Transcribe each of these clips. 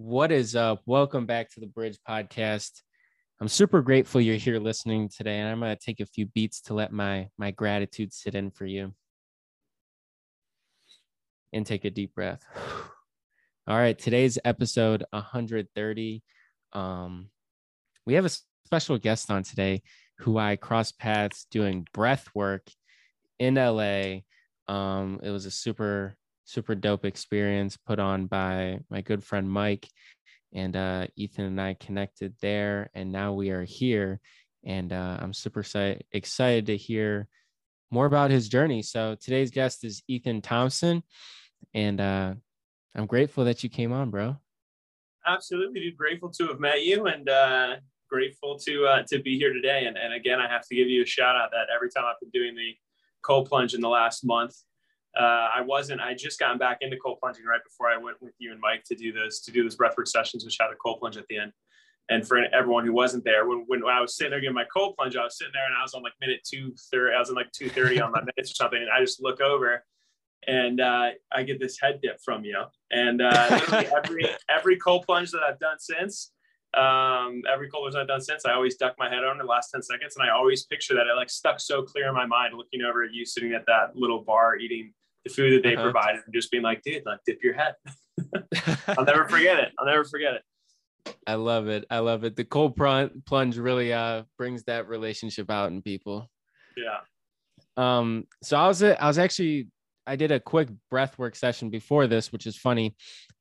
What is up? Welcome back to the Bridge Podcast. I'm super grateful you're here listening today, and I'm going to take a few beats to let my my gratitude sit in for you. And take a deep breath. All right, today's episode 130. Um, we have a special guest on today who I crossed paths doing breath work in LA. Um, it was a super super dope experience put on by my good friend Mike. And uh, Ethan and I connected there, and now we are here. And uh, I'm super excited to hear more about his journey. So today's guest is Ethan Thompson, and uh, I'm grateful that you came on, bro. Absolutely, dude. Grateful to have met you, and uh, grateful to uh, to be here today. And, and again, I have to give you a shout out that every time I've been doing the cold plunge in the last month, uh, I wasn't. I just gotten back into cold plunging right before I went with you and Mike to do those to do those breathwork sessions, which had a cold plunge at the end. And for everyone who wasn't there, when, when I was sitting there getting my cold plunge, I was sitting there and I was on like minute two thirty. I was in like two thirty on my minutes or something, and I just look over and uh, I get this head dip from you. And uh, every every cold plunge that I've done since, um, every cold plunge I've done since, I always duck my head on the last ten seconds, and I always picture that it like stuck so clear in my mind, looking over at you sitting at that little bar eating the food that they uh-huh. provided and just being like, dude, like dip your head. I'll never forget it. I'll never forget it. I love it. I love it. The cold plunge really uh brings that relationship out in people. Yeah. Um. So I was I was actually I did a quick breath work session before this, which is funny,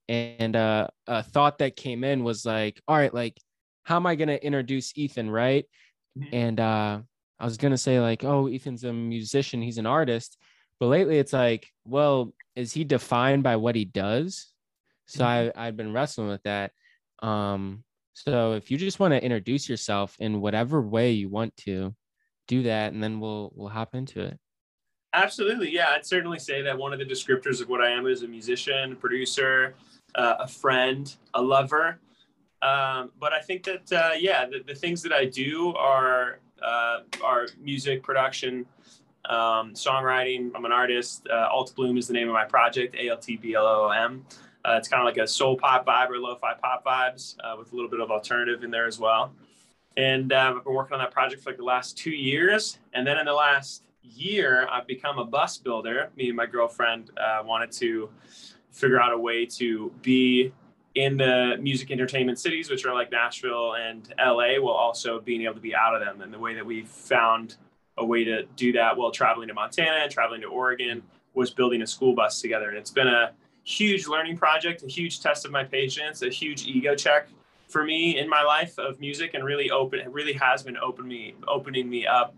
and uh, a thought that came in was like, all right, like how am I gonna introduce Ethan, right? Mm-hmm. And uh, I was gonna say like, oh, Ethan's a musician, he's an artist, but lately it's like, well, is he defined by what he does? So mm-hmm. I I've been wrestling with that. Um, so if you just want to introduce yourself in whatever way you want to, do that, and then we'll we'll hop into it. Absolutely, yeah. I'd certainly say that one of the descriptors of what I am is a musician, producer, uh, a friend, a lover. Um, but I think that uh, yeah, the, the, things that I do are uh, are music production, um, songwriting. I'm an artist. Uh, Alt Bloom is the name of my project. A L T B L O M. Uh, it's kind of like a soul pop vibe or lo-fi pop vibes uh, with a little bit of alternative in there as well. And uh, I've been working on that project for like the last two years. And then in the last year, I've become a bus builder. Me and my girlfriend uh, wanted to figure out a way to be in the music entertainment cities, which are like Nashville and LA, while also being able to be out of them. And the way that we found a way to do that while traveling to Montana and traveling to Oregon was building a school bus together. And it's been a huge learning project, a huge test of my patience, a huge ego check for me in my life of music and really open it really has been open me opening me up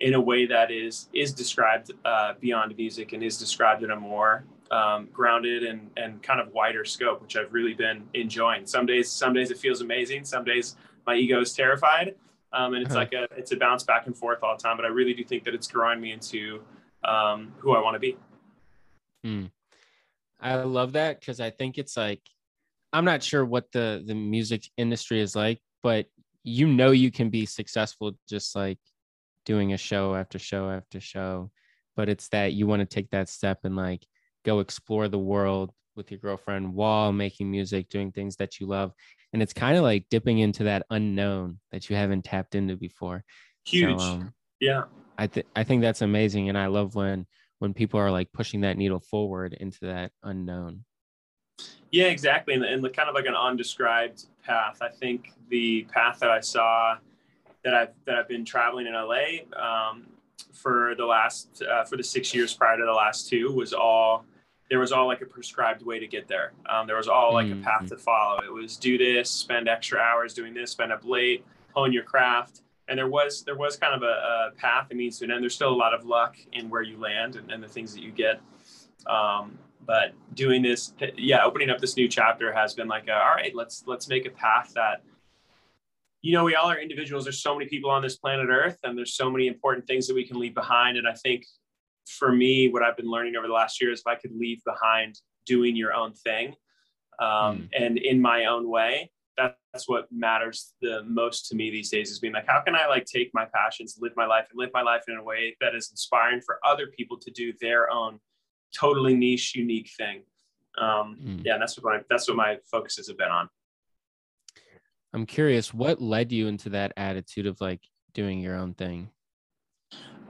in a way that is is described uh, beyond music and is described in a more um, grounded and and kind of wider scope, which I've really been enjoying. Some days, some days it feels amazing. Some days my ego is terrified, um, and it's uh-huh. like a it's a bounce back and forth all the time. But I really do think that it's growing me into um, who I want to be. Hmm. I love that because I think it's like I'm not sure what the the music industry is like, but you know you can be successful just like doing a show after show after show. But it's that you want to take that step and like go explore the world with your girlfriend while making music, doing things that you love. And it's kind of like dipping into that unknown that you haven't tapped into before. Huge. So, um, yeah. I think I think that's amazing. And I love when when people are like pushing that needle forward into that unknown. Yeah, exactly. And, and kind of like an undescribed path. I think the path that I saw that I've that I've been traveling in LA um, for the last uh, for the six years prior to the last two was all there was all like a prescribed way to get there. Um, there was all like mm-hmm. a path to follow. It was do this, spend extra hours doing this, spend up late, hone your craft. And there was there was kind of a, a path that means to an end. There's still a lot of luck in where you land and, and the things that you get. Um, but doing this, yeah, opening up this new chapter has been like, a, all right, let's let's make a path that you know, we all are individuals. There's so many people on this planet Earth, and there's so many important things that we can leave behind. And I think for me, what I've been learning over the last year is if I could leave behind doing your own thing um, mm. and in my own way, that's what matters the most to me these days is being like, how can I like take my passions, live my life, and live my life in a way that is inspiring for other people to do their own totally niche, unique thing. Um, mm. Yeah, and that's what my that's what my focuses have been on. I'm curious, what led you into that attitude of like doing your own thing?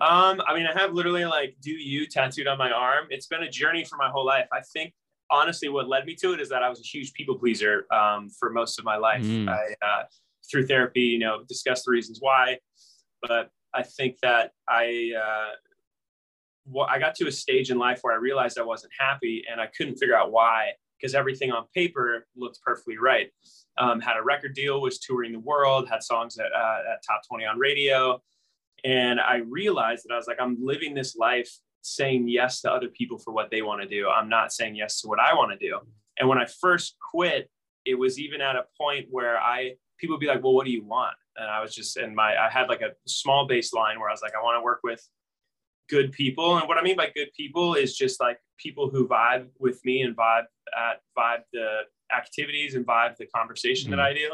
Um, I mean, I have literally like "Do You" tattooed on my arm. It's been a journey for my whole life. I think honestly, what led me to it is that I was a huge people pleaser um, for most of my life. Mm. I, uh, through therapy, you know, discussed the reasons why, but I think that I, uh, well, I got to a stage in life where I realized I wasn't happy and I couldn't figure out why because everything on paper looked perfectly right. Um, had a record deal, was touring the world, had songs at, uh, at top 20 on radio. And I realized that I was like, I'm living this life saying yes to other people for what they want to do. I'm not saying yes to what I want to do. And when I first quit, it was even at a point where I people would be like, "Well, what do you want?" And I was just and my I had like a small baseline where I was like, "I want to work with good people." And what I mean by good people is just like people who vibe with me and vibe at vibe the activities and vibe the conversation mm-hmm. that I do.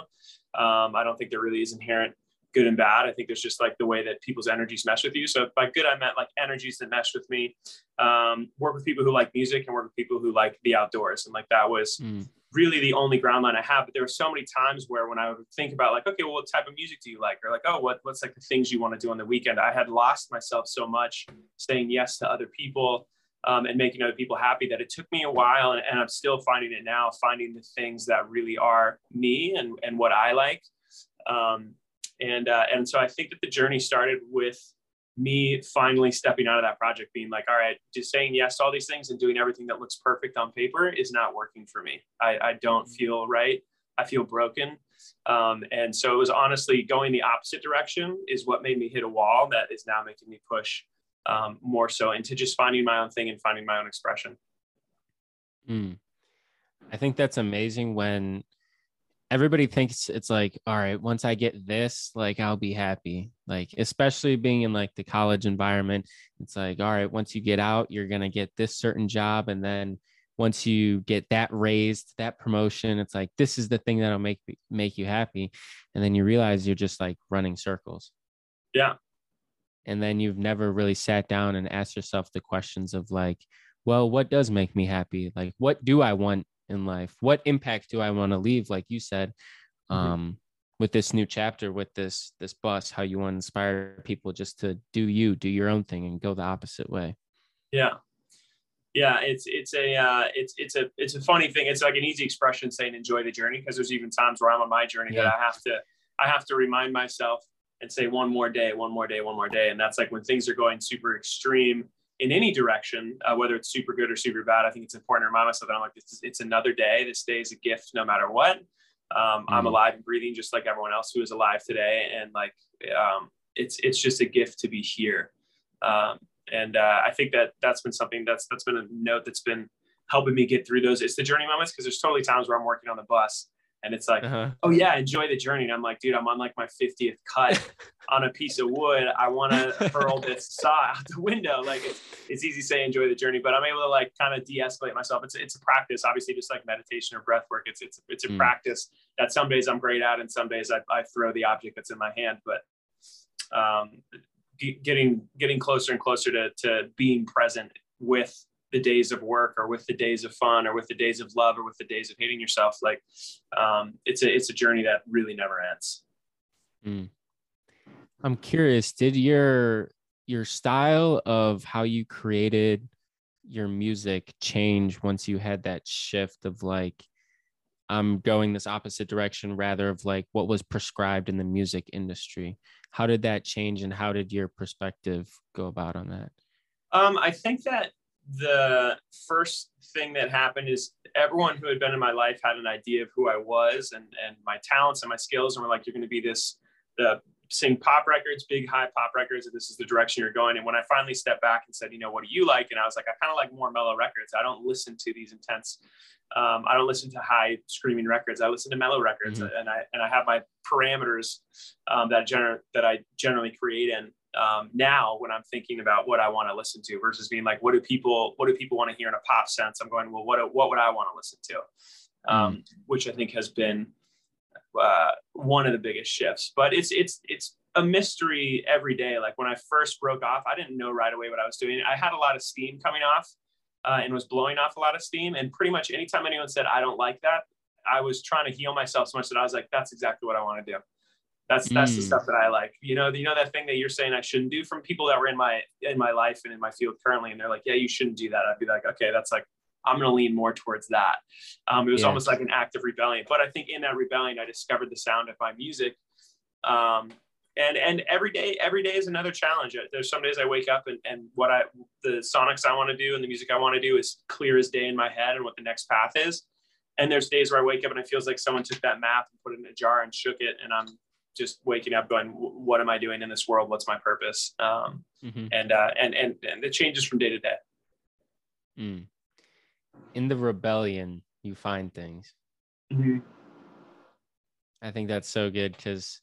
Um, I don't think there really is inherent good and bad. I think there's just like the way that people's energies mesh with you. So by good, I meant like energies that mesh with me. Um, work with people who like music and work with people who like the outdoors. And like that was mm. really the only ground line I have. But there were so many times where when I would think about like, okay, well, what type of music do you like? Or like, oh, what, what's like the things you want to do on the weekend? I had lost myself so much saying yes to other people. Um, and making other people happy that it took me a while and, and I'm still finding it now, finding the things that really are me and, and what I like. Um, and uh, and so I think that the journey started with me finally stepping out of that project, being like, all right, just saying yes to all these things and doing everything that looks perfect on paper is not working for me. I, I don't mm-hmm. feel right. I feel broken. Um, and so it was honestly going the opposite direction is what made me hit a wall that is now making me push um, more so into just finding my own thing and finding my own expression. Mm. I think that's amazing when everybody thinks it's like all right once i get this like i'll be happy. Like especially being in like the college environment it's like all right once you get out you're going to get this certain job. And then once you get that raised that promotion it's like this is the thing that'll make make you happy. And then you realize you're just like running circles. Yeah. And then you've never really sat down and asked yourself the questions of like well what does make me happy? Like what do i want in life what impact do i want to leave like you said mm-hmm. um with this new chapter with this this bus how you want to inspire people just to do you do your own thing and go the opposite way yeah yeah it's it's a uh, it's it's a it's a funny thing it's like an easy expression saying enjoy the journey because there's even times where i'm on my journey yeah. that i have to i have to remind myself and say one more day one more day one more day and that's like when things are going super extreme in any direction, uh, whether it's super good or super bad, I think it's important to remind myself that I'm like, this is, it's another day. This day is a gift no matter what. Um, mm-hmm. I'm alive and breathing just like everyone else who is alive today. And like, um, it's, it's just a gift to be here. Um, and uh, I think that that's been something that's, that's been a note that's been helping me get through those. It's the journey moments. Cause there's totally times where I'm working on the bus and it's like, uh-huh. oh yeah, enjoy the journey. And I'm like, dude, I'm on like my 50th cut on a piece of wood. I want to hurl this saw out the window. Like it's, it's easy to say enjoy the journey, but I'm able to like kind of de-escalate myself. It's it's a practice, obviously, just like meditation or breath work. It's it's it's a mm. practice that some days I'm great at, and some days I, I throw the object that's in my hand. But um, getting getting closer and closer to to being present with the days of work or with the days of fun or with the days of love or with the days of hating yourself like um, it's a it's a journey that really never ends. Mm. i'm curious did your your style of how you created your music change once you had that shift of like i'm going this opposite direction rather of like what was prescribed in the music industry? How did that change and how did your perspective go about on that? Um, i think that the first thing that happened is everyone who had been in my life had an idea of who I was and, and my talents and my skills. And we're like, you're going to be this, the sing pop records, big high pop records, and this is the direction you're going. And when I finally stepped back and said, you know, what do you like? And I was like, I kind of like more mellow records. I don't listen to these intense. Um, I don't listen to high screaming records. I listen to mellow records, mm-hmm. and I and I have my parameters um, that gener- that I generally create in um, now when I'm thinking about what I want to listen to versus being like, what do people, what do people want to hear in a pop sense? I'm going, well, what, what would I want to listen to? Um, mm. Which I think has been uh, one of the biggest shifts, but it's, it's, it's a mystery every day. Like when I first broke off, I didn't know right away what I was doing. I had a lot of steam coming off uh, and was blowing off a lot of steam. And pretty much anytime anyone said, I don't like that, I was trying to heal myself so much that I was like, that's exactly what I want to do. That's that's mm. the stuff that I like. You know, you know that thing that you're saying I shouldn't do from people that were in my in my life and in my field currently, and they're like, yeah, you shouldn't do that. I'd be like, okay, that's like I'm going to lean more towards that. Um, it was yeah. almost like an act of rebellion. But I think in that rebellion, I discovered the sound of my music. Um, and and every day, every day is another challenge. There's some days I wake up and, and what I the sonics I want to do and the music I want to do is clear as day in my head and what the next path is. And there's days where I wake up and it feels like someone took that map and put it in a jar and shook it, and I'm just waking up going, "What am I doing in this world? What's my purpose?" Um, mm-hmm. And uh, and and and it changes from day to day. Mm in the rebellion you find things mm-hmm. i think that's so good because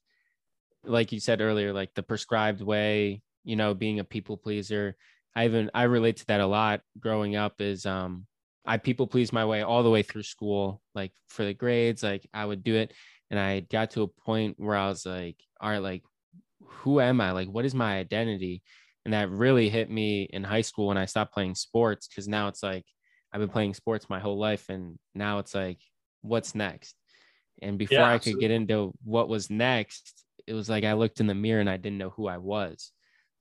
like you said earlier like the prescribed way you know being a people pleaser i even i relate to that a lot growing up is um i people please my way all the way through school like for the grades like i would do it and i got to a point where i was like all right like who am i like what is my identity and that really hit me in high school when i stopped playing sports because now it's like I've been playing sports my whole life, and now it's like, what's next? And before yeah, I could get into what was next, it was like I looked in the mirror and I didn't know who I was.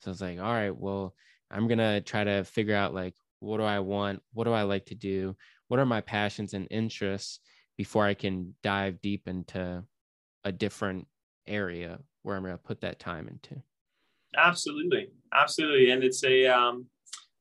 So I was like, all right, well, I'm gonna try to figure out like what do I want? What do I like to do? What are my passions and interests before I can dive deep into a different area where I'm gonna put that time into. Absolutely, absolutely, and it's a um,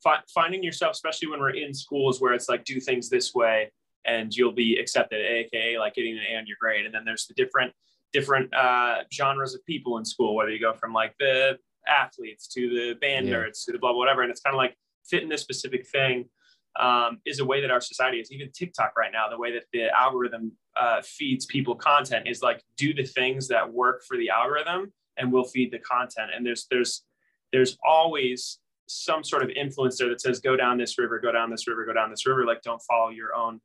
fi- finding yourself, especially when we're in schools where it's like do things this way and you'll be accepted, aka like getting an A on your grade. And then there's the different different uh, genres of people in school, whether you go from like the athletes to the band yeah. nerds to the blah, blah whatever, and it's kind of like fitting this specific thing. Um, is a way that our society is. Even TikTok right now, the way that the algorithm uh, feeds people content is like do the things that work for the algorithm, and we'll feed the content. And there's there's there's always some sort of influence there that says go down this river go down this river go down this river like don't follow your own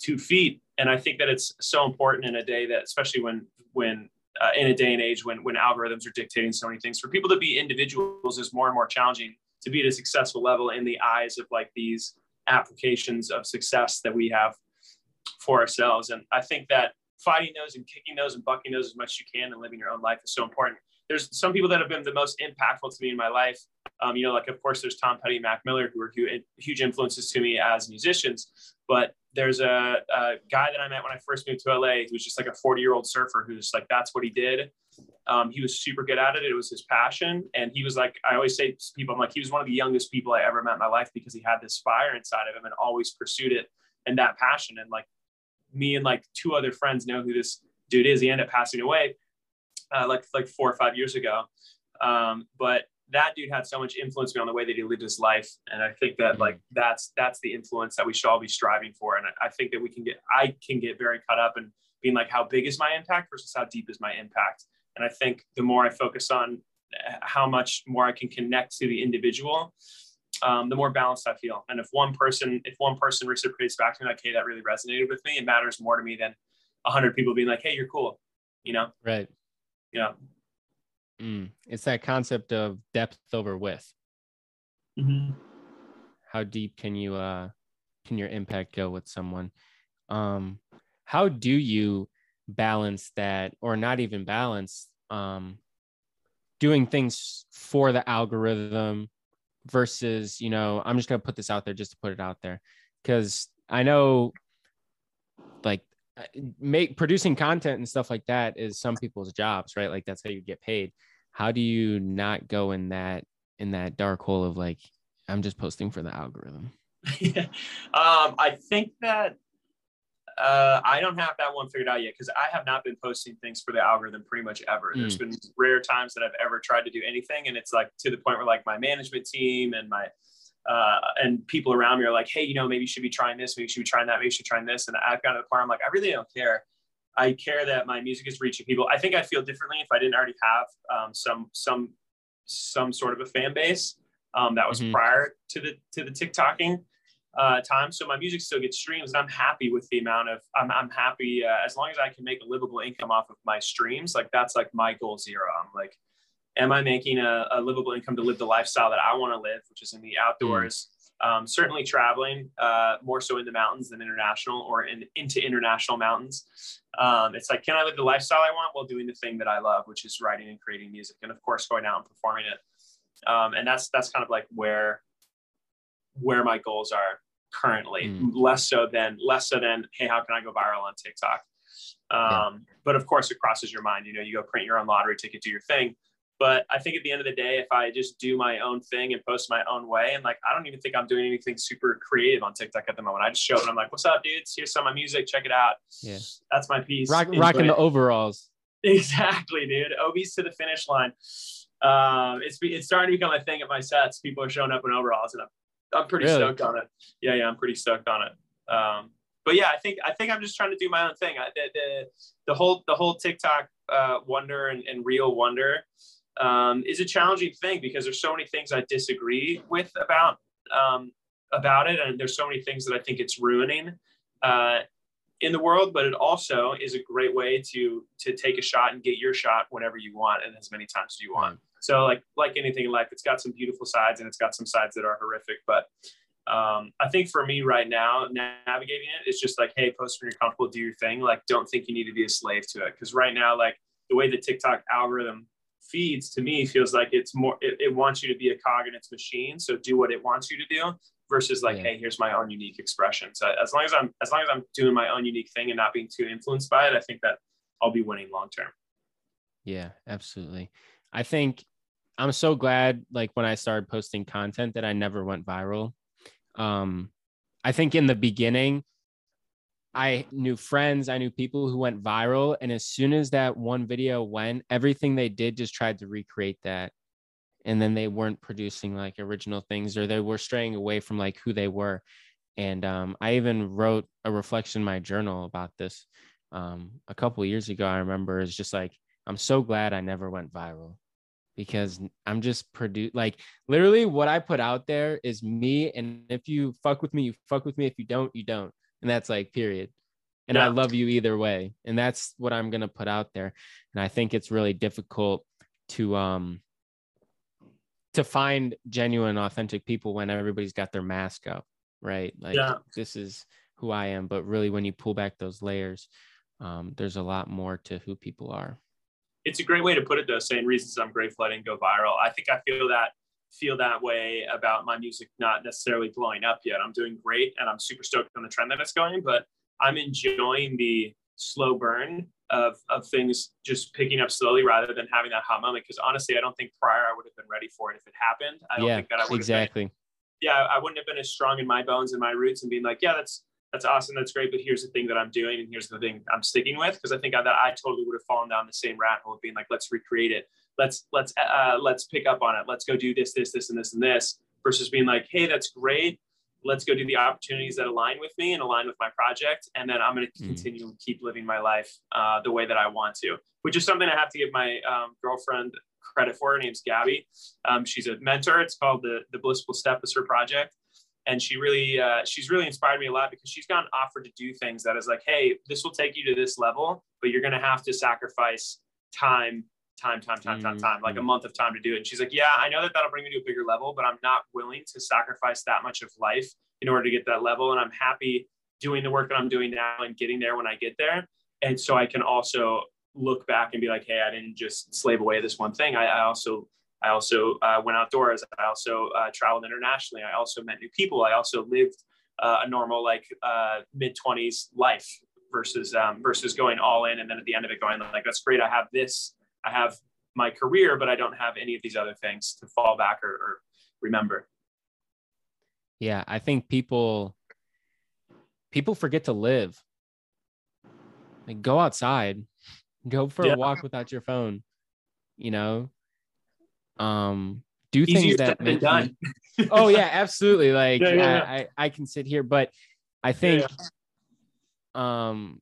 two feet and i think that it's so important in a day that especially when when uh, in a day and age when when algorithms are dictating so many things for people to be individuals is more and more challenging to be at a successful level in the eyes of like these applications of success that we have for ourselves and i think that fighting those and kicking those and bucking those as much as you can and living your own life is so important there's some people that have been the most impactful to me in my life. Um, you know, like of course there's Tom Petty, Mac Miller, who are huge influences to me as musicians. But there's a, a, guy that I met when I first moved to LA who was just like a 40 year old surfer who's like that's what he did. Um, he was super good at it. It was his passion, and he was like I always say to people, I'm like he was one of the youngest people I ever met in my life because he had this fire inside of him and always pursued it and that passion. And like me and like two other friends know who this dude is. He ended up passing away uh, like like four or five years ago. Um, but that dude had so much influence me on the way that he lived his life, and I think that like mm-hmm. that's that's the influence that we should all be striving for. And I think that we can get I can get very caught up in being like how big is my impact versus how deep is my impact. And I think the more I focus on how much more I can connect to the individual, um, the more balanced I feel. And if one person, if one person reciprocates back to me like, "Hey, that really resonated with me," it matters more to me than a hundred people being like, "Hey, you're cool," you know? Right. Yeah. Mm. It's that concept of depth over width. Mm-hmm. How deep can you uh can your impact go with someone? Um, how do you balance that, or not even balance? Um, doing things for the algorithm versus you know i'm just going to put this out there just to put it out there because i know like uh, make producing content and stuff like that is some people's jobs, right? Like that's how you get paid. How do you not go in that in that dark hole of like I'm just posting for the algorithm? yeah. Um, I think that uh, I don't have that one figured out yet because I have not been posting things for the algorithm pretty much ever. Mm. There's been rare times that I've ever tried to do anything, and it's like to the point where like my management team and my uh, and people around me are like, hey, you know, maybe you should be trying this, maybe you should be trying that, maybe you should be trying this. And I've gotten to the point I'm like, I really don't care. I care that my music is reaching people. I think I feel differently if I didn't already have um, some some some sort of a fan base um, that was mm-hmm. prior to the to the TikToking uh, time. So my music still gets streams, and I'm happy with the amount of. I'm I'm happy uh, as long as I can make a livable income off of my streams. Like that's like my goal zero. I'm like am I making a, a, livable income to live the lifestyle that I want to live, which is in the outdoors, Um, certainly traveling uh, more so in the mountains than international or in, into international mountains. Um, it's like, can I live the lifestyle I want while doing the thing that I love, which is writing and creating music, and of course going out and performing it. Um, and that's that's kind of like where where my goals are currently. Mm. Less so than less so than hey, how can I go viral on TikTok? Um, yeah. But of course, it crosses your mind. You know, you go print your own lottery ticket, do your thing. But I think at the end of the day, if I just do my own thing and post my own way, and like I don't even think I'm doing anything super creative on TikTok at the moment. I just show up and I'm like, "What's up, dudes? Here's some of my music. Check it out." Yeah, that's my piece. Rock, rocking the overalls. Exactly, dude. Obies to the finish line. Um, it's it's starting to become a thing at my sets. People are showing up in overalls, and I'm I'm pretty really? stoked on it. Yeah, yeah, I'm pretty stoked on it. Um, but yeah, I think I think I'm just trying to do my own thing. I, the, the, the whole the whole TikTok uh, wonder and, and real wonder um, is a challenging thing because there's so many things I disagree with about um, about it, and there's so many things that I think it's ruining uh, in the world. But it also is a great way to to take a shot and get your shot whenever you want and as many times as you want. So like like anything in life, it's got some beautiful sides and it's got some sides that are horrific. But um, I think for me right now, navigating it, it's just like, hey, post when you're comfortable, do your thing. Like, don't think you need to be a slave to it. Because right now, like the way the TikTok algorithm feeds to me feels like it's more it, it, wants you to be a cog in its machine so do what it wants you to do versus like yeah. hey here's my own unique expression so as long as i'm as long as i'm doing my own unique thing and not being too influenced by it i think that i'll be winning long term yeah absolutely i think i'm so glad like when i started posting content that i never went viral um i think in the beginning I knew friends, I knew people who went viral. And as soon as that one video went, everything they did just tried to recreate that. And then they weren't producing like original things or they were straying away from like who they were. And um, I even wrote a reflection in my journal about this um, a couple years ago. I remember it's just like, I'm so glad I never went viral because I'm just produce like literally what I put out there is me. And if you fuck with me, you fuck with me. If you don't, you don't and that's like period and yeah. i love you either way and that's what i'm going to put out there and i think it's really difficult to um to find genuine authentic people when everybody's got their mask up right like yeah. this is who i am but really when you pull back those layers um, there's a lot more to who people are it's a great way to put it though saying reasons i'm grateful i didn't go viral i think i feel that feel that way about my music not necessarily blowing up yet. I'm doing great and I'm super stoked on the trend that it's going, but I'm enjoying the slow burn of, of things just picking up slowly rather than having that hot moment. Because honestly, I don't think prior I would have been ready for it if it happened. I don't yeah, think that I would exactly. Been, yeah, I wouldn't have been as strong in my bones and my roots and being like, yeah, that's that's awesome, that's great, but here's the thing that I'm doing and here's the thing I'm sticking with. Because I think I, that I totally would have fallen down the same rat hole of being like, let's recreate it let's let's uh, let's pick up on it. Let's go do this, this, this, and this, and this. Versus being like, hey, that's great. Let's go do the opportunities that align with me and align with my project, and then I'm going to mm. continue to keep living my life uh, the way that I want to. Which is something I have to give my um, girlfriend credit for. Her name's Gabby. Um, she's a mentor. It's called the the Blissful Step is her project and she really uh, she's really inspired me a lot because she's gotten offered to do things that is like hey this will take you to this level but you're going to have to sacrifice time time, time, time, time, time, like a mm-hmm. month of time to do it. And she's like, yeah, I know that that'll bring me to a bigger level, but I'm not willing to sacrifice that much of life in order to get that level. And I'm happy doing the work that I'm doing now and getting there when I get there. And so I can also look back and be like, hey, I didn't just slave away this one thing. I, I also I also uh, went outdoors. I also uh, traveled internationally. I also met new people. I also lived uh, a normal like uh, mid twenties life versus um, versus going all in and then at the end of it going like that's great. I have this I have my career, but I don't have any of these other things to fall back or, or remember. Yeah, I think people people forget to live. Like go outside, go for yeah. a walk without your phone. You know, um, do Easier things that make done. You, oh yeah, absolutely. Like yeah, yeah, I, I, I can sit here, but I think um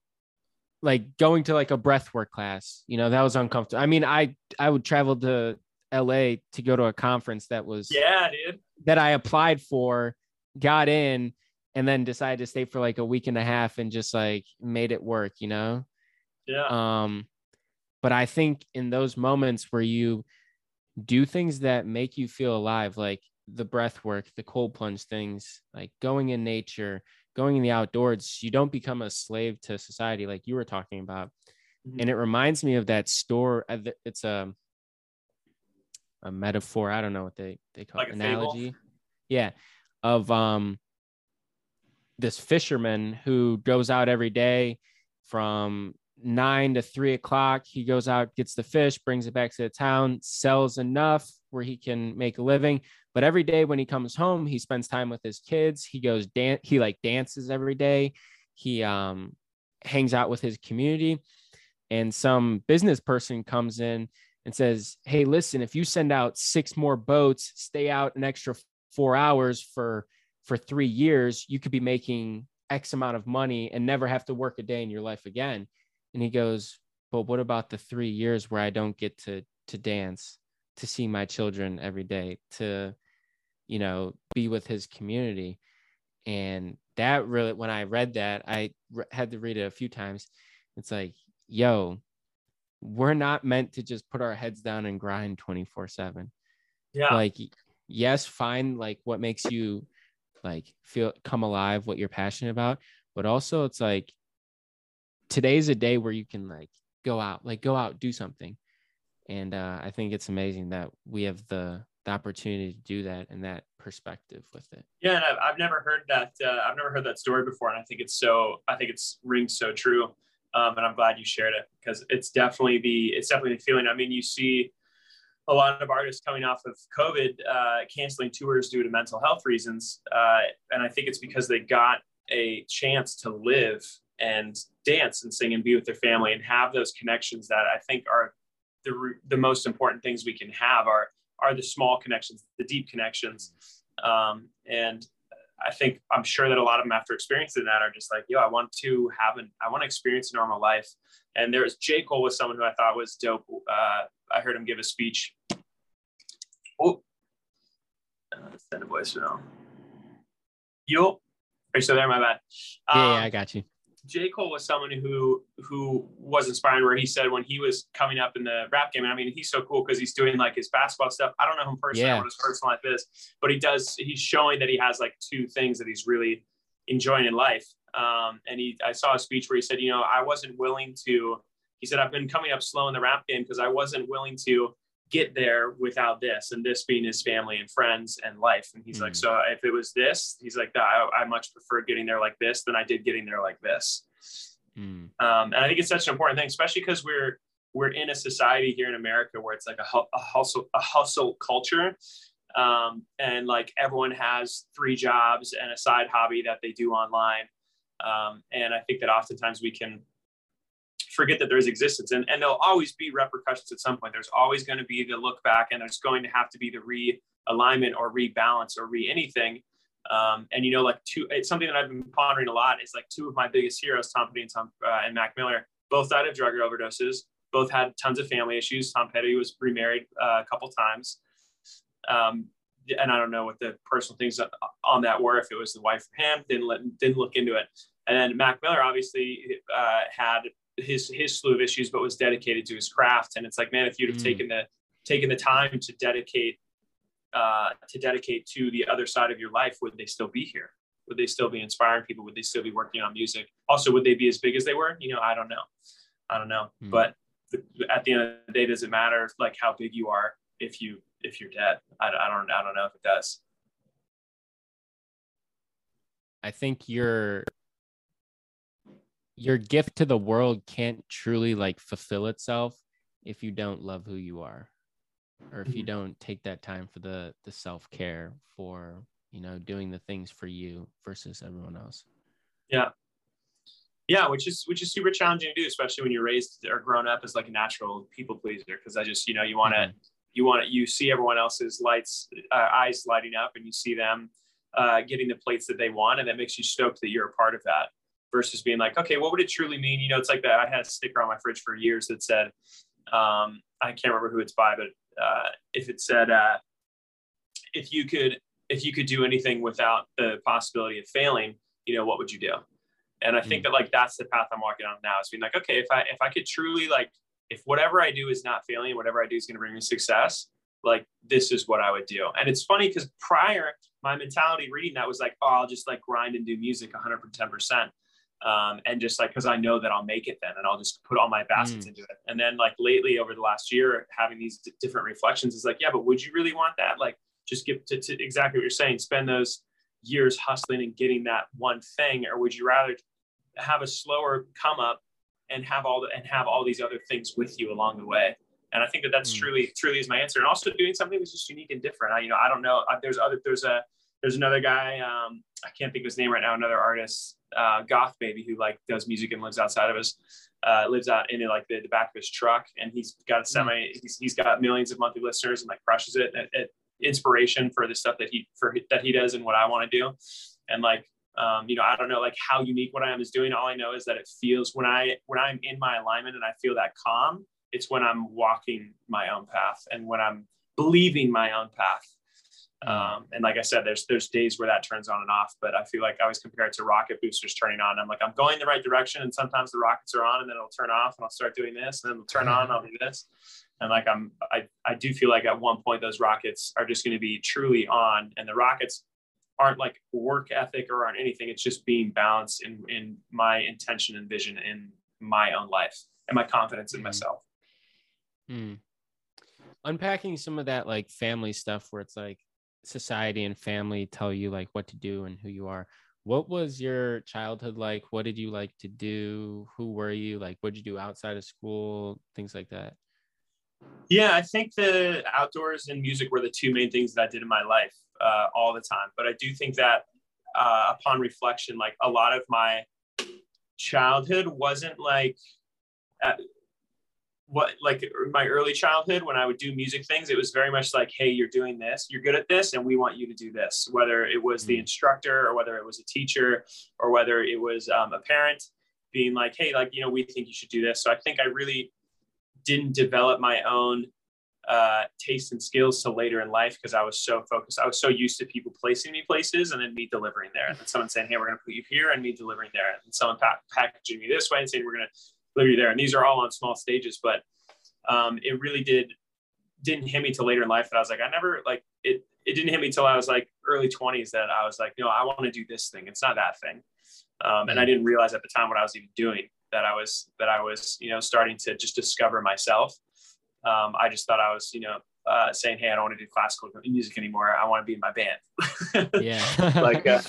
like going to like a breath work class you know that was uncomfortable. I mean i i would travel to la to go to a conference that was yeah dude. that i applied for got in and then decided to stay for like a week and a half and just like made it work you know? Yeah. Um but i think in those moments where you do things that make you feel alive like the breath work, the cold plunge things, like going in nature, going in the outdoors, you don't become a slave to society like you were talking about. Mm-hmm. And it reminds me of that store. Uh, it's a a metaphor. I don't know what they they call like it. Analogy. Fable. Yeah, of um this fisherman who goes out every day from nine to three o'clock. He goes out, gets the fish, brings it back to the town, sells enough where he can make a living. But every day when he comes home, he spends time with his kids. He goes dance. He like dances every day. He um hangs out with his community and some business person comes in and says, Hey, listen, if you send out six more boats, stay out an extra four hours for for three years, you could be making X amount of money and never have to work a day in your life again. And he goes, But what about the three years where I don't get to to dance, to see my children every day, to, you know, be with his community? And that really, when I read that, I re- had to read it a few times. It's like, yo, we're not meant to just put our heads down and grind 24 7. Yeah. Like, yes, find like what makes you like feel come alive, what you're passionate about. But also, it's like today's a day where you can like go out, like go out, do something. And uh, I think it's amazing that we have the the opportunity to do that and that perspective with it. Yeah, and I've, never heard that. Uh, I've never heard that story before, and I think it's so. I think it's rings so true um, and I'm glad you shared it because it's definitely the it's definitely the feeling. I mean, you see a lot of artists coming off of COVID uh, canceling tours due to mental health reasons, uh, and I think it's because they got a chance to live and dance and sing and be with their family and have those connections that I think are the the most important things we can have are are the small connections, the deep connections, um, and I think I'm sure that a lot of them after experiencing that are just like, yo, I want to have an, I want to experience a normal life. And there was J. Cole was someone who I thought was dope. Uh, I heard him give a speech. Oh, uh, send a voicemail. Yo, are you still there? My bad. Um, yeah, yeah, I um, got you. J. Cole was someone who who was inspiring. Where he said when he was coming up in the rap game, and I mean he's so cool because he's doing like his basketball stuff. I don't know him personally, yeah. what his personal life is, but he does. He's showing that he has like two things that he's really enjoying in life. Um, and he, I saw a speech where he said, you know, I wasn't willing to. He said I've been coming up slow in the rap game because I wasn't willing to get there without this and this being his family and friends and life and he's mm. like so if it was this he's like I, I much prefer getting there like this than i did getting there like this mm. um, and i think it's such an important thing especially because we're we're in a society here in america where it's like a, a hustle a hustle culture um, and like everyone has three jobs and a side hobby that they do online um, and i think that oftentimes we can forget that there's existence and, and there'll always be repercussions at some point. There's always going to be the look back and there's going to have to be the realignment or rebalance or re anything. Um, and you know like two it's something that i've been pondering a lot is like two of my biggest heroes tom petty and tom uh, and mac miller both died of drug overdoses both had tons of family issues. Tom petty was remarried uh, a couple times. Um, and i don't know what the personal things on that were if it was the wife or him didn't let didn't look into it. And then mac miller obviously uh, had his his slew of issues, but was dedicated to his craft. And it's like, man, if you'd have mm. taken the taken the time to dedicate uh, to dedicate to the other side of your life, would they still be here? Would they still be inspiring people? Would they still be working on music? Also, would they be as big as they were? You know, I don't know. I don't know. Mm. But the, at the end of the day, does it matter like how big you are if you if you're dead? I, I don't I don't know if it does. I think you're your gift to the world can't truly like fulfill itself if you don't love who you are or if you mm-hmm. don't take that time for the the self-care for you know doing the things for you versus everyone else yeah yeah which is which is super challenging to do especially when you're raised or grown up as like a natural people pleaser because i just you know you want to mm-hmm. you want to you see everyone else's lights uh, eyes lighting up and you see them uh, getting the plates that they want and that makes you stoked that you're a part of that versus being like, okay, what would it truly mean? You know, it's like that. I had a sticker on my fridge for years that said, um, I can't remember who it's by, but uh, if it said, uh, if you could, if you could do anything without the possibility of failing, you know, what would you do? And I think mm. that like that's the path I'm walking on now. Is being like, okay, if I if I could truly like, if whatever I do is not failing, whatever I do is going to bring me success, like this is what I would do. And it's funny because prior my mentality reading that was like, oh, I'll just like grind and do music 110%. Um, and just like, because I know that I'll make it then and I'll just put all my baskets mm. into it. And then, like, lately over the last year, having these d- different reflections is like, yeah, but would you really want that? Like, just give to, to exactly what you're saying, spend those years hustling and getting that one thing, or would you rather have a slower come up and have all the, and have all these other things with you along the way? And I think that that's mm. truly, truly is my answer. And also doing something that's just unique and different. I, you know, I don't know. There's other, there's a, there's another guy. Um, I can't think of his name right now. Another artist, uh, Goth Babe, who like does music and lives outside of us, uh, lives out in like the, the, back of his truck, and he's got a semi. Mm. He's, he's got millions of monthly listeners and like crushes it. At, at inspiration for the stuff that he for that he does and what I want to do, and like um, you know, I don't know like how unique what I am is doing. All I know is that it feels when I when I'm in my alignment and I feel that calm it's when I'm walking my own path and when I'm believing my own path. Um, and like I said, there's there's days where that turns on and off, but I feel like I always compare it to rocket boosters turning on. I'm like, I'm going the right direction, and sometimes the rockets are on, and then it'll turn off, and I'll start doing this, and then it'll turn on, and I'll do this. And like I'm, I I do feel like at one point those rockets are just going to be truly on, and the rockets aren't like work ethic or aren't anything. It's just being balanced in in my intention and vision in my own life and my confidence in mm-hmm. myself. Hmm. Unpacking some of that like family stuff where it's like society and family tell you like what to do and who you are. What was your childhood like? What did you like to do? Who were you? Like what did you do outside of school? Things like that. Yeah, I think the outdoors and music were the two main things that I did in my life uh, all the time. But I do think that uh, upon reflection, like a lot of my childhood wasn't like uh, what like my early childhood when I would do music things, it was very much like, hey, you're doing this, you're good at this, and we want you to do this. Whether it was the mm. instructor or whether it was a teacher or whether it was um, a parent being like, hey, like you know, we think you should do this. So I think I really didn't develop my own uh, taste and skills till later in life because I was so focused. I was so used to people placing me places and then me delivering there, and then someone saying, hey, we're going to put you here, and me delivering there, and someone pack- packaging me this way and saying we're going to clearly there. And these are all on small stages, but um, it really did didn't hit me till later in life that I was like, I never like it. It didn't hit me till I was like early 20s that I was like, no, I want to do this thing. It's not that thing. Um, and I didn't realize at the time what I was even doing that I was that I was you know starting to just discover myself. Um, I just thought I was you know uh, saying, hey, I don't want to do classical music anymore. I want to be in my band. yeah, like uh,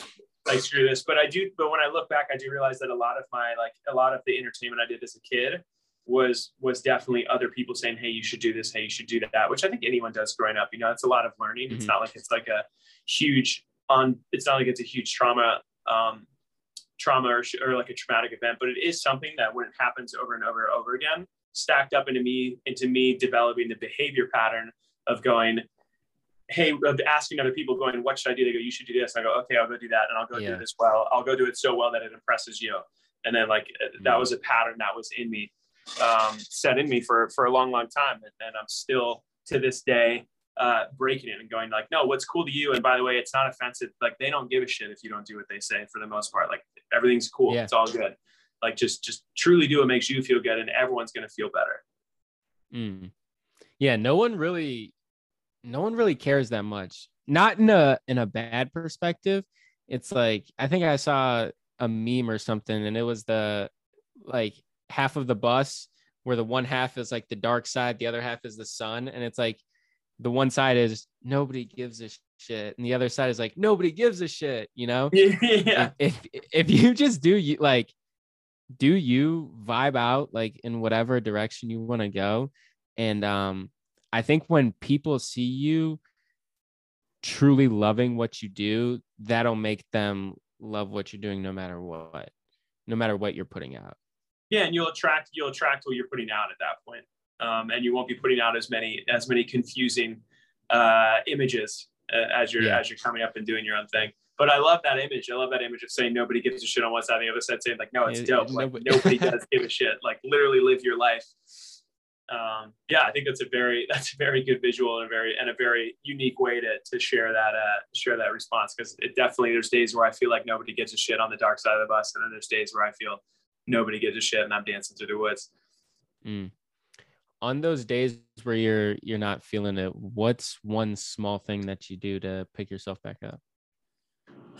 like screw this. But I do, but when I look back, I do realize that a lot of my like a lot of the entertainment I did as a kid was was definitely other people saying, "Hey, you should do this. Hey, you should do that." Which I think anyone does growing up. You know, it's a lot of learning. Mm-hmm. It's not like it's like a huge on. It's not like it's a huge trauma, um, trauma or, or like a traumatic event, but it is something that when it happens over and over and over again, stacked up into me into me developing the behavior pattern of going, hey, of asking other people, going, what should I do? They go, you should do this. And I go, okay, I'll go do that, and I'll go yeah. do this well. I'll go do it so well that it impresses you. And then like mm-hmm. that was a pattern that was in me, um, set in me for for a long, long time, and, and I'm still to this day uh, breaking it and going like, no, what's cool to you? And by the way, it's not offensive. Like they don't give a shit if you don't do what they say for the most part. Like everything's cool. Yeah. It's all good. Like just just truly do what makes you feel good, and everyone's gonna feel better. Mm. Yeah, no one really no one really cares that much. Not in a in a bad perspective. It's like I think I saw a meme or something, and it was the like half of the bus where the one half is like the dark side, the other half is the sun, and it's like the one side is nobody gives a shit, and the other side is like nobody gives a shit. You know? Yeah. If if, if you just do you like do you vibe out like in whatever direction you want to go and um I think when people see you truly loving what you do, that'll make them love what you're doing no matter what, no matter what you're putting out. Yeah, and you'll attract you'll attract what you're putting out at that point. Um, and you won't be putting out as many as many confusing uh, images uh, as you're yeah. as you're coming up and doing your own thing. But I love that image. I love that image of saying nobody gives a shit on one side, the other side saying like, no, it's dope. Like nobody does give a shit. Like literally live your life um, yeah, I think that's a very that's a very good visual and a very and a very unique way to to share that uh, share that response because it definitely there's days where I feel like nobody gives a shit on the dark side of the bus, and then there's days where I feel nobody gives a shit and I'm dancing through the woods. Mm. on those days where you're you're not feeling it, what's one small thing that you do to pick yourself back up?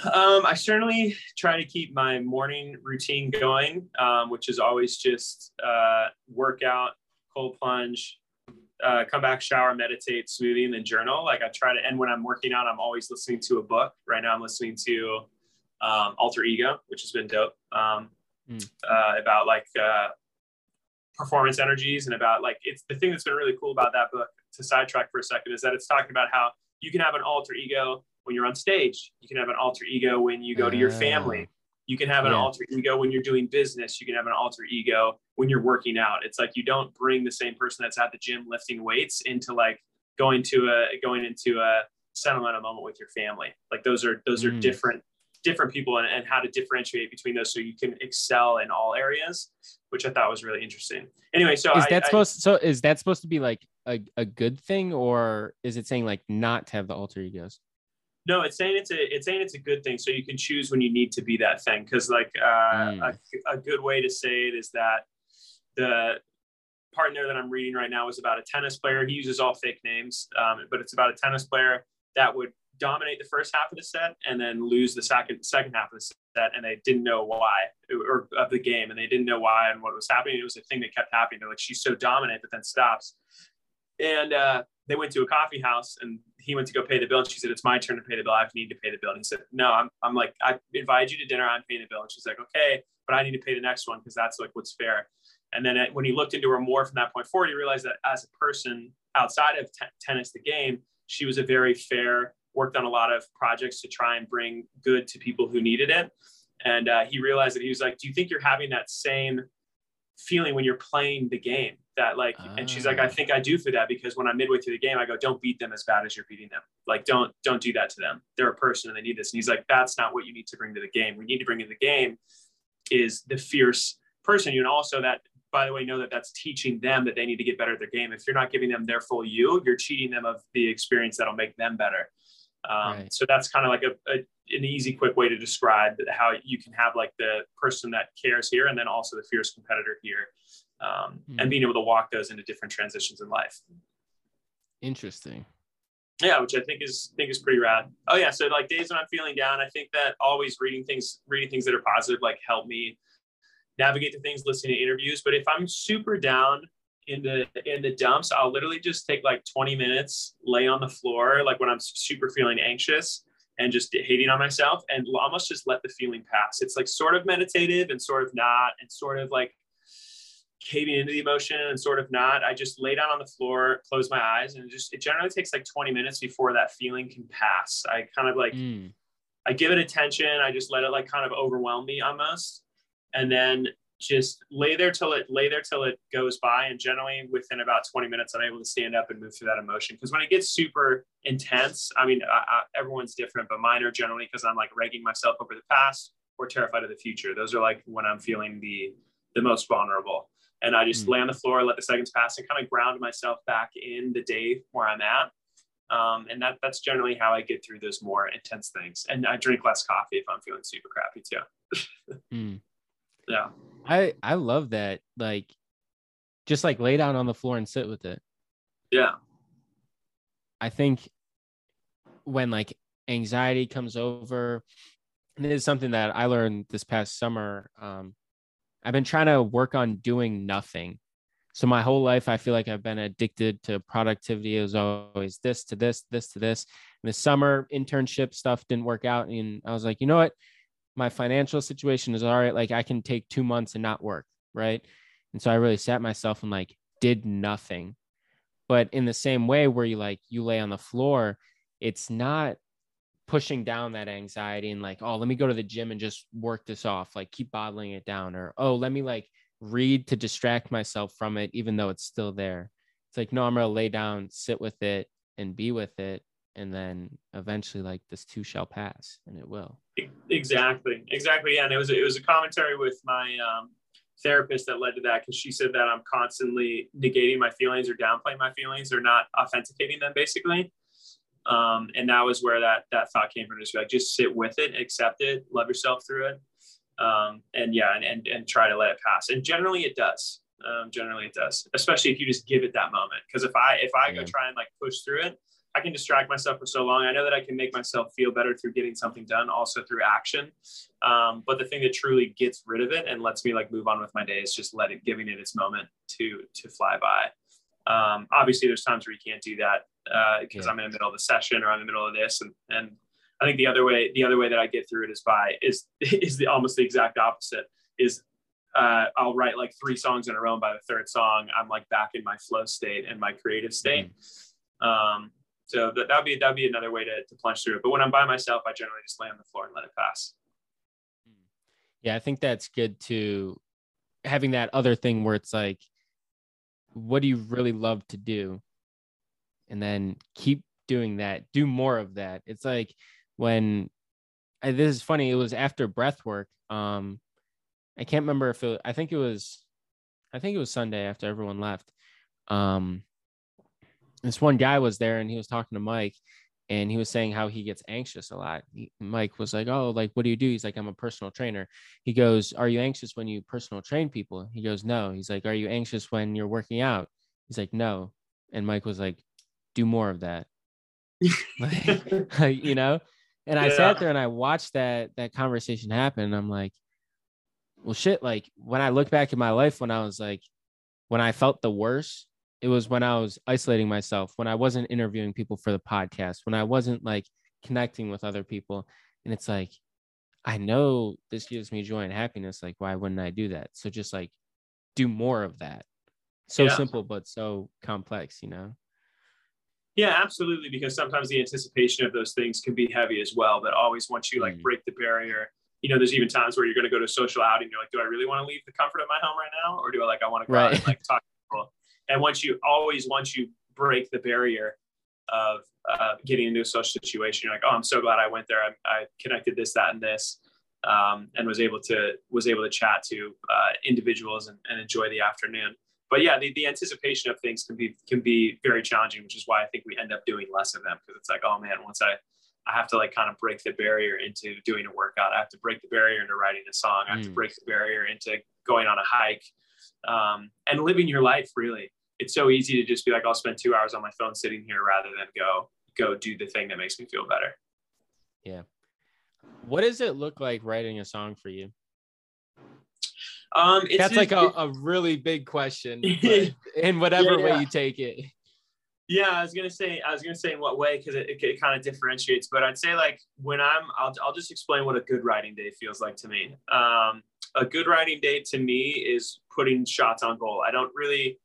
Um, I certainly try to keep my morning routine going, um, which is always just uh, workout, cold plunge, uh, come back, shower, meditate, smoothie, and then journal. Like I try to, and when I'm working out, I'm always listening to a book. Right now, I'm listening to um, Alter Ego, which has been dope. Um, mm. uh, about like uh, performance energies and about like it's the thing that's been really cool about that book. To sidetrack for a second, is that it's talking about how you can have an alter ego when you're on stage. You can have an alter ego when you go to your family. You can have an yeah. alter ego when you're doing business. You can have an alter ego when you're working out. It's like you don't bring the same person that's at the gym lifting weights into like going to a going into a sentimental moment with your family. Like those are those are mm. different different people and, and how to differentiate between those so you can excel in all areas, which I thought was really interesting. Anyway, so is I, that supposed I, so is that supposed to be like a, a good thing or is it saying like not to have the alter egos? No, it's saying it's a it's saying it's a good thing. So you can choose when you need to be that thing. Because like uh, mm. a, a good way to say it is that the part in there that I'm reading right now is about a tennis player. He uses all fake names, um, but it's about a tennis player that would dominate the first half of the set and then lose the second second half of the set, and they didn't know why or of the game, and they didn't know why and what was happening. It was a thing that kept happening. They're like, she's so dominant, but then stops. And uh, they went to a coffee house and he went to go pay the bill and she said, it's my turn to pay the bill. I need to pay the bill. And he said, no, I'm, I'm like, I invited you to dinner. I'm paying the bill. And she's like, okay, but I need to pay the next one because that's like what's fair. And then when he looked into her more from that point forward, he realized that as a person outside of t- tennis, the game, she was a very fair, worked on a lot of projects to try and bring good to people who needed it. And uh, he realized that he was like, do you think you're having that same feeling when you're playing the game that like and she's like i ah. think i do for that because when i'm midway through the game i go don't beat them as bad as you're beating them. Like don't don't do that to them. They're a person and they need this. And he's like that's not what you need to bring to the game. We need to bring to the game is the fierce person. You and also that by the way know that that's teaching them that they need to get better at their game. If you're not giving them their full you you're cheating them of the experience that'll make them better. Um, right. So that's kind of like a, a, an easy, quick way to describe how you can have like the person that cares here, and then also the fierce competitor here, um, mm. and being able to walk those into different transitions in life. Interesting. Yeah, which I think is think is pretty rad. Oh yeah, so like days when I'm feeling down, I think that always reading things, reading things that are positive, like help me navigate the things, listening to interviews. But if I'm super down, in the in the dumps, I'll literally just take like 20 minutes, lay on the floor, like when I'm super feeling anxious and just hating on myself, and almost just let the feeling pass. It's like sort of meditative and sort of not, and sort of like caving into the emotion and sort of not. I just lay down on the floor, close my eyes, and it just it generally takes like 20 minutes before that feeling can pass. I kind of like mm. I give it attention. I just let it like kind of overwhelm me almost. And then just lay there till it lay there till it goes by and generally within about 20 minutes i'm able to stand up and move through that emotion because when it gets super intense i mean I, I, everyone's different but mine are generally because i'm like ragging myself over the past or terrified of the future those are like when i'm feeling the the most vulnerable and i just mm. lay on the floor let the seconds pass and kind of ground myself back in the day where i'm at um, and that that's generally how i get through those more intense things and i drink less coffee if i'm feeling super crappy too mm. yeah I I love that. Like, just like lay down on the floor and sit with it. Yeah. I think when like anxiety comes over, and this is something that I learned this past summer. Um, I've been trying to work on doing nothing. So my whole life, I feel like I've been addicted to productivity. It was always this to this, this to this. And the summer internship stuff didn't work out, and I was like, you know what? my financial situation is all right. Like I can take two months and not work. Right. And so I really sat myself and like did nothing. But in the same way where you like you lay on the floor, it's not pushing down that anxiety and like, oh, let me go to the gym and just work this off, like keep bottling it down, or oh, let me like read to distract myself from it, even though it's still there. It's like, no, I'm gonna lay down, sit with it, and be with it and then eventually like this too shall pass and it will exactly exactly yeah and it was it was a commentary with my um, therapist that led to that because she said that i'm constantly negating my feelings or downplaying my feelings or not authenticating them basically um, and that was where that that thought came from just like just sit with it accept it love yourself through it um, and yeah and, and and try to let it pass and generally it does Um, generally, it does, especially if you just give it that moment. Because if I if I Yeah. go try and like push through it, I can distract myself for so long. I know that I can make myself feel better through getting something done, also through action. Um, but the thing that truly gets rid of it and lets me like move on with my day is just let it giving it its moment to to fly by. Um, obviously, there's times where you can't do that because Yeah. I'm in the middle of the session or I'm in the middle of this, and and I think the other way the other way that I get through it is by is is the almost the exact opposite is uh, I'll write like three songs in a row and by the third song I'm like back in my flow state and my creative state. Um, so that that'd be that'd be another way to, to plunge through it. But when I'm by myself, I generally just lay on the floor and let it pass. Yeah, I think that's good to having that other thing where it's like, what do you really love to do? And then keep doing that, do more of that. It's like when I, this is funny, it was after breath work. Um, I can't remember if it, I think it was, I think it was Sunday after everyone left. Um, this one guy was there and he was talking to Mike and he was saying how he gets anxious a lot. He, Mike was like, "Oh, like what do you do?" He's like, "I'm a personal trainer." He goes, "Are you anxious when you personal train people?" He goes, "No." He's like, "Are you anxious when you're working out?" He's like, "No." And Mike was like, "Do more of that." like, like, you know. And I sat there and I watched that that conversation happen. And I'm like, well, shit. Like when I look back at my life, when I was like, when I felt the worst, it was when I was isolating myself, when I wasn't interviewing people for the podcast, when I wasn't like connecting with other people. And it's like, I know this gives me joy and happiness. Like, why wouldn't I do that? So just like do more of that. So Yeah. simple, but so complex, you know? Yeah, absolutely. Because sometimes the anticipation of those things can be heavy as well. But always once you like Mm. break the barrier, you know, there's even times where you're going to go to a social outing. You're like, do I really want to leave the comfort of my home right now, or do I like I want to go out and like talk to people? And once you always once you break the barrier of uh, getting into a social situation, you're like, oh, I'm so glad I went there. I, I connected this, that, and this, um, and was able to was able to chat to uh, individuals and, and enjoy the afternoon. But yeah, the, the anticipation of things can be can be very challenging, which is why I think we end up doing less of them because it's like, oh man, once I I have to like kind of break the barrier into doing a workout. I have to break the barrier into writing a song. I have to Mm. break the barrier into going on a hike um, and living your life. Really, it's so easy to just be like, I'll spend two hours on my phone sitting here rather than go go do the thing that makes me feel better. Yeah. What does it look like writing a song for you? Um, it's That's just- like a, a really big question, in whatever Yeah, way yeah. you take it. Yeah, I was gonna say, I was gonna say in what way because it, it, it kind of differentiates. But I'd say like when I'm, I'll, I'll just explain what a good writing day feels like to me. Um, a good writing day to me is putting shots on goal. I don't really,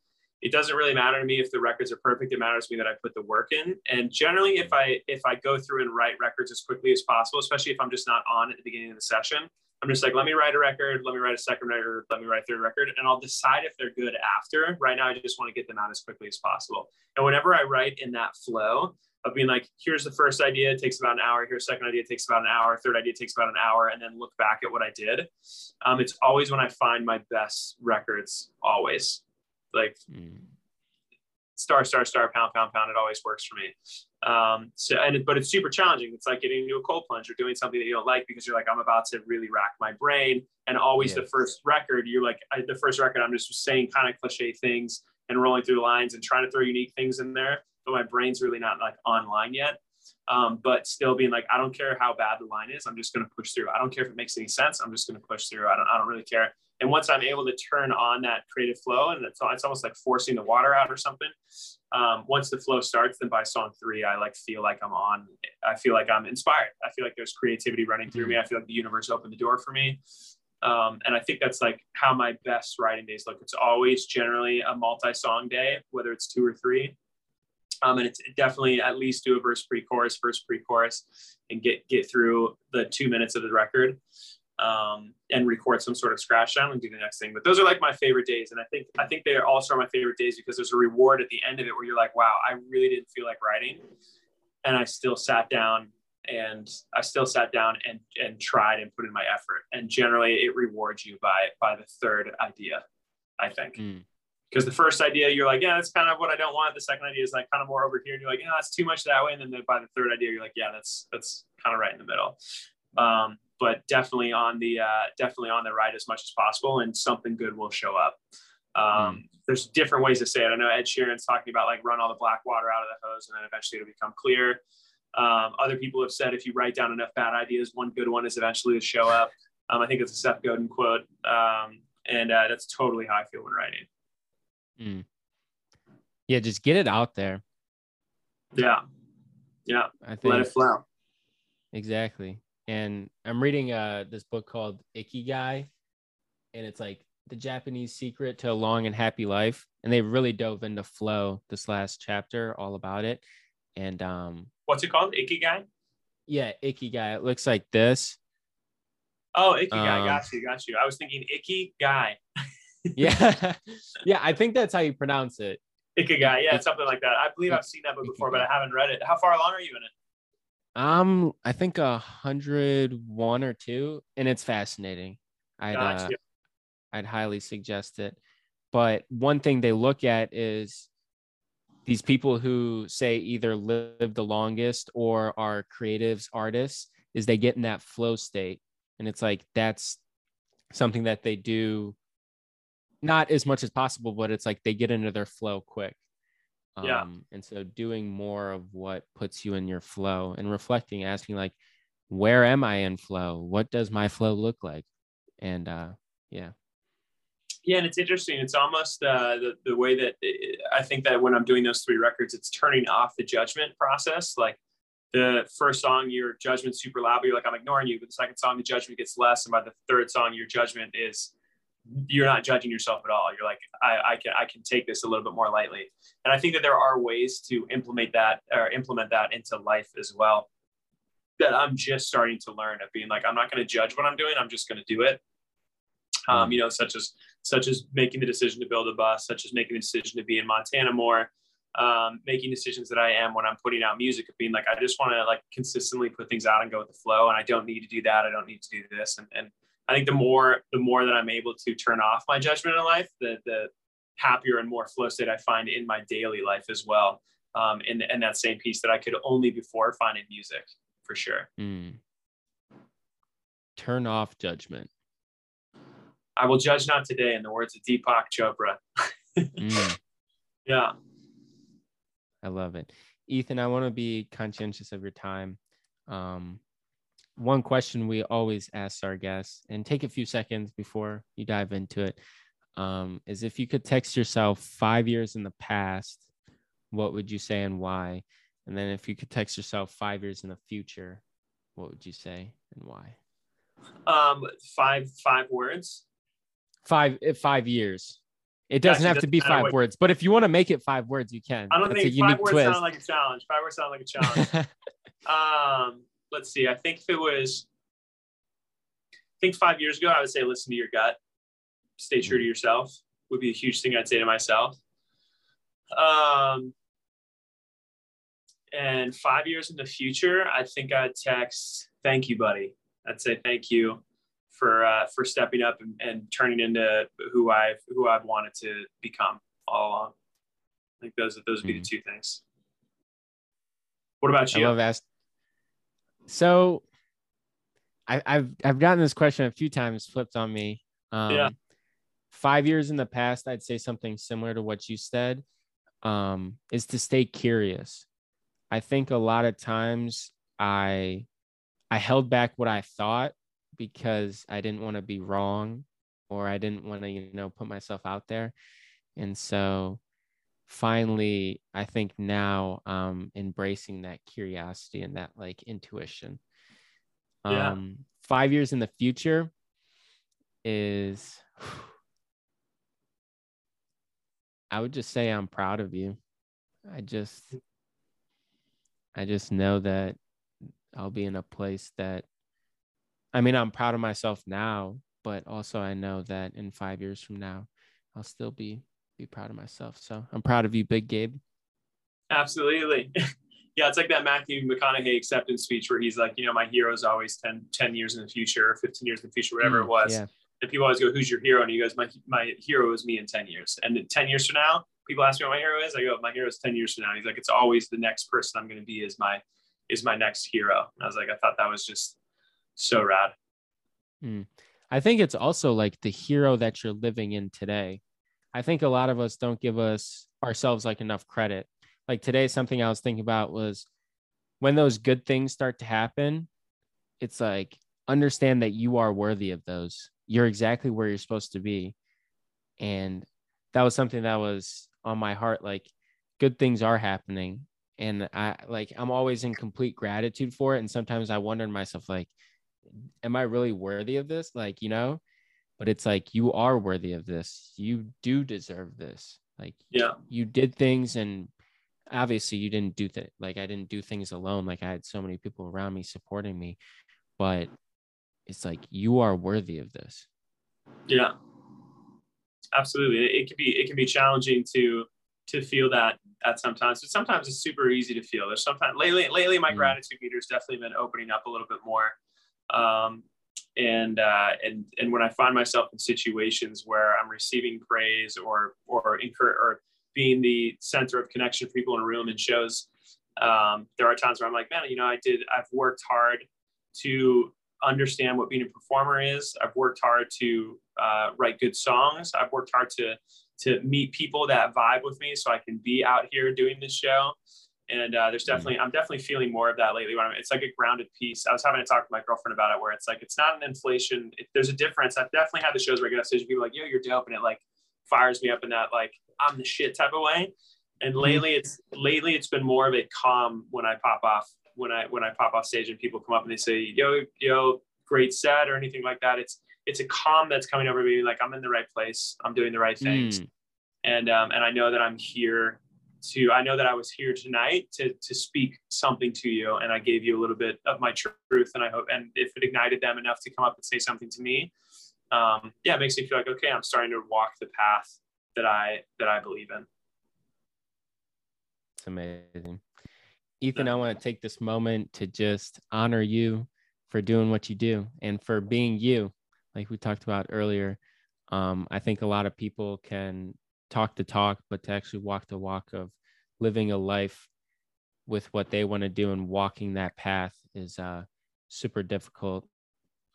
it doesn't really matter to me if the records are perfect. It matters to me that I put the work in. And generally, if I if I go through and write records as quickly as possible, especially if I'm just not on at the beginning of the session, I'm just like, let me write a record, let me write a second record, let me write a third record, and I'll decide if they're good after. Right now, I just want to get them out as quickly as possible. And whenever I write in that flow of being like, here's the first idea, it takes about an hour. Here's second idea, it takes about an hour. Third idea takes about an hour, and then look back at what I did. Um, it's always when I find my best records. Always, like Mm. Star, star, star, pound, pound, pound. It always works for me. Um, so, and it, but it's super challenging. It's like getting into a cold plunge or doing something that you don't like because you're like, I'm about to really rack my brain. And always Yeah. the first record, you're like, I, the first record, I'm just saying kind of cliche things and rolling through the lines and trying to throw unique things in there. But my brain's really not like online yet. Um, but still being like, I don't care how bad the line is. I'm just going to push through. I don't care if it makes any sense. I'm just going to push through. I don't, I don't really care. And once I'm able to turn on that creative flow, and it's, it's almost like forcing the water out or something. Um, once the flow starts, then by song three, I like feel like I'm on. I feel like I'm inspired. I feel like there's creativity running through me. I feel like the universe opened the door for me. Um, and I think that's like how my best writing days look. It's always generally a multi-song day, whether it's two or three. Um, and it's definitely at least do a verse pre-chorus, verse pre-chorus, and get get through the two minutes of the record, um, and record some sort of scratch down and do the next thing. But those are like my favorite days, and I think I think they also are my favorite days because there's a reward at the end of it where you're like, wow, I really didn't feel like writing, and I still sat down and I still sat down and and tried and put in my effort. And generally, it rewards you by by the third idea, I think Mm. Because the first idea you're like, yeah, that's kind of what I don't want. The second idea is like kind of more over here, and you're like, yeah, that's too much that way. And then the, by the third idea, you're like, yeah, that's that's kind of right in the middle. Um, but definitely on the uh, definitely on the right as much as possible, and something good will show up. Um, mm. There's different ways to say it. I know Ed Sheeran's talking about like run all the black water out of the hose and then eventually it'll become clear. Um, other people have said if you write down enough bad ideas, one good one is eventually to show up. Um, I think it's a Seth Godin quote. Um, and uh, that's totally how I feel when writing. Mm. Yeah, just get it out there. Yeah. Yeah. I think, Let it flow. Exactly. And I'm reading uh, this book called Ikigai, and it's like the Japanese secret to a long and happy life. And they really dove into flow this last chapter, all about it. And um, what's it called? Ikigai. Yeah, Ikigai. It looks like this. Oh, Ikigai. Um, got you. Got you. I was thinking Icky guy. yeah, yeah. I think that's how you pronounce it. Ikigai. Yeah, something like that. I believe I've seen that book before, but I haven't read it. How far along are you in it? Um, I think a hundred one or two, and it's fascinating. I'd uh, I'd highly suggest it. But one thing they look at is these people who say either live the longest or are creatives, artists, is they get in that flow state, and it's like that's something that they do not as much as possible, but it's like they get into their flow quick. Yeah. Um, and so doing more of what puts you in your flow and reflecting, asking like, where am I in flow? What does my flow look like? And uh, yeah. Yeah, and it's interesting. It's almost uh, the the way that it, I think that when I'm doing those three records, it's turning off the judgment process. Like the first song, your judgment's super loud, but you're like, I'm ignoring you. But the second song, the judgment gets less, and by the third song, your judgment is you're not judging yourself at all. You're like, I, I can I can take this a little bit more lightly. And I think that there are ways to implement that or implement that into life as well. That I'm just starting to learn of being like, I'm not going to judge what I'm doing. I'm just going to do it. Um, you know, such as such as making the decision to build a bus, such as making the decision to be in Montana more, um, making decisions that I am when I'm putting out music of being like, I just want to like consistently put things out and go with the flow. And I don't need to do that. I don't need to do this. And, and I think the more the more that I'm able to turn off my judgment in life, the the happier and more flow state I find in my daily life as well. Um, and, and that same piece that I could only before find in music for sure. Mm. Turn off judgment. I will judge not today, in the words of Deepak Chopra. mm. Yeah. I love it. Ethan, I want to be conscientious of your time. Um, one question we always ask our guests, and take a few seconds before you dive into it, um, is if you could text yourself five years in the past, what would you say and why? And then if you could text yourself five years in the future, what would you say and why? Um, five five words. Five eh, five years. It doesn't have to be five words, but if you want to make it five words, you can. I don't That's think five words twist. sound like a challenge. Five words sound like a challenge. um, let's see. I think if it was, I think five years ago, I would say listen to your gut, stay true to mm-hmm. yourself would be a huge thing I'd say to myself. Um, and five years in the future, I think I'd text, "Thank you, buddy." I'd say thank you for uh, for stepping up and, and turning into who I've who I've wanted to become all along. I think those those would be mm-hmm. the two things. What about you? I love ask, so I, have I've gotten this question a few times flipped on me. Um, yeah. Five years in the past, I'd say something similar to what you said. Um, is to stay curious. I think a lot of times I I held back what I thought because I didn't want to be wrong or I didn't want to you know put myself out there, and so finally i think now um embracing that curiosity and that like intuition yeah. um five years in the future is i would just say i'm proud of you i just i just know that i'll be in a place that i mean i'm proud of myself now but also i know that in five years from now i'll still be be proud of myself. So I'm proud of you, Big Gabe. Absolutely. yeah, it's like that Matthew McConaughey acceptance speech where he's like, you know, my hero is always 10, 10 years in the future, or 15 years in the future, whatever mm, it was. Yeah. And people always go, who's your hero? And he goes, my, my hero is me in 10 years. And 10 years from now, people ask me what my hero is. I go, my hero is 10 years from now. And He's like, it's always the next person I'm going to be is my, is my next hero. And I was like, I thought that was just so rad. Mm. I think it's also like the hero that you're living in today. I think a lot of us don't give us ourselves like enough credit. Like today, something I was thinking about was when those good things start to happen, it's like understand that you are worthy of those. You're exactly where you're supposed to be. And that was something that was on my heart. Like good things are happening. And I like I'm always in complete gratitude for it. And sometimes I wonder to myself, like, am I really worthy of this? Like, you know, but it's like you are worthy of this. You do deserve this. Like, yeah, you did things and obviously you didn't do that. Like I didn't do things alone. Like I had so many people around me supporting me, but it's like you are worthy of this. Yeah, absolutely. It can be it can be challenging to to feel that at sometimes, but sometimes it's super easy to feel. There's sometimes lately lately my mm. gratitude meter has definitely been opening up a little bit more. Um, and uh, and and when I find myself in situations where I'm receiving praise or or incur or being the center of connection for people in a room and shows, um, there are times where I'm like, man, you know, I did. I've worked hard to understand what being a performer is. I've worked hard to uh, write good songs. I've worked hard to to meet people that vibe with me, so I can be out here doing this show. And uh, there's mm-hmm. definitely, I'm definitely feeling more of that lately. When I'm, it's like a grounded piece. I was having to talk to my girlfriend about it, where it's like it's not an inflation. If there's a difference, I've definitely had the shows where I get off stage, people like, "Yo, you're dope," and it like fires me up in that like I'm the shit type of way. And mm-hmm. lately, it's lately it's been more of a calm when I pop off when I when I pop off stage and people come up and they say, "Yo, yo, great set" or anything like that. It's it's a calm that's coming over me, like I'm in the right place, I'm doing the right things, mm. and um, and I know that I'm here to. I know that I was here tonight to to speak something to you, and I gave you a little bit of my truth, and I hope, and if it ignited them enough to come up and say something to me, um, yeah, it makes me feel like okay, I'm starting to walk the path that I that I believe in. It's amazing. Ethan, I want to take this moment to just honor you for doing what you do and for being you, like we talked about earlier. Um, I think a lot of people can talk the talk, but to actually walk the walk of living a life with what they want to do and walking that path is uh, super difficult.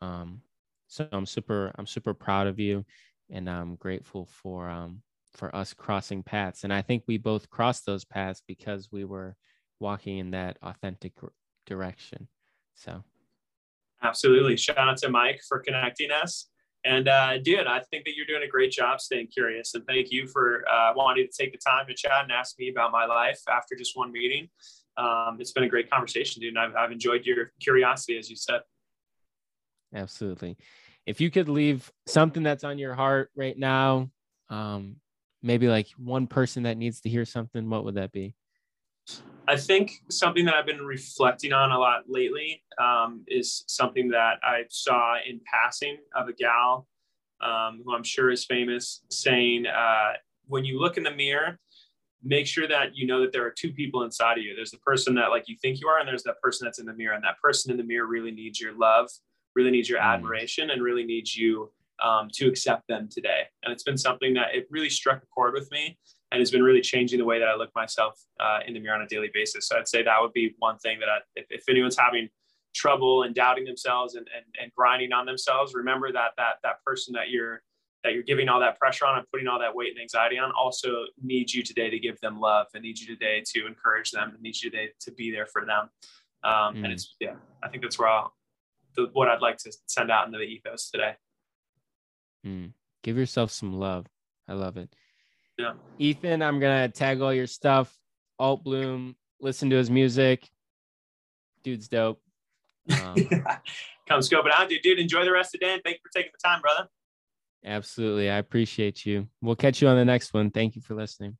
Um, so I'm super, I'm super proud of you, and I'm grateful for um, for us crossing paths. And I think we both crossed those paths because we were walking in that authentic direction. So, absolutely. Shout out to Mike for connecting us. And uh, dude, I think that you're doing a great job staying curious. And thank you for uh, wanting to take the time to chat and ask me about my life after just one meeting. Um, it's been a great conversation, dude. And I've, I've enjoyed your curiosity, as you said. Absolutely. If you could leave something that's on your heart right now, um, maybe like one person that needs to hear something, what would that be? I think something that I've been reflecting on a lot lately um, is something that I saw in passing of a gal um, who I'm sure is famous saying, uh, when you look in the mirror, make sure that you know that there are two people inside of you. There's the person that like you think you are, and there's that person that's in the mirror. And that person in the mirror really needs your love, really needs your mm. admiration, and really needs you um, to accept them today. And it's been something that it really struck a chord with me and it's been really changing the way that I look myself uh, in the mirror on a daily basis. So I'd say that would be one thing that I, if, if anyone's having trouble and doubting themselves and, and, and grinding on themselves, remember that that that person that you're that you're giving all that pressure on and putting all that weight and anxiety on also needs you today to give them love and needs you today to encourage them and needs you today to be there for them. Um, mm. And it's yeah, I think that's where I'll, the, what I'd like to send out into the ethos today. Mm. Give yourself some love. I love it. Yeah. Ethan, I'm gonna tag all your stuff. Alt Bloom, listen to his music. Dude's dope. Um, Come scope it out, dude. Dude, enjoy the rest of the day. And thank you for taking the time, brother. Absolutely. I appreciate you. We'll catch you on the next one. Thank you for listening.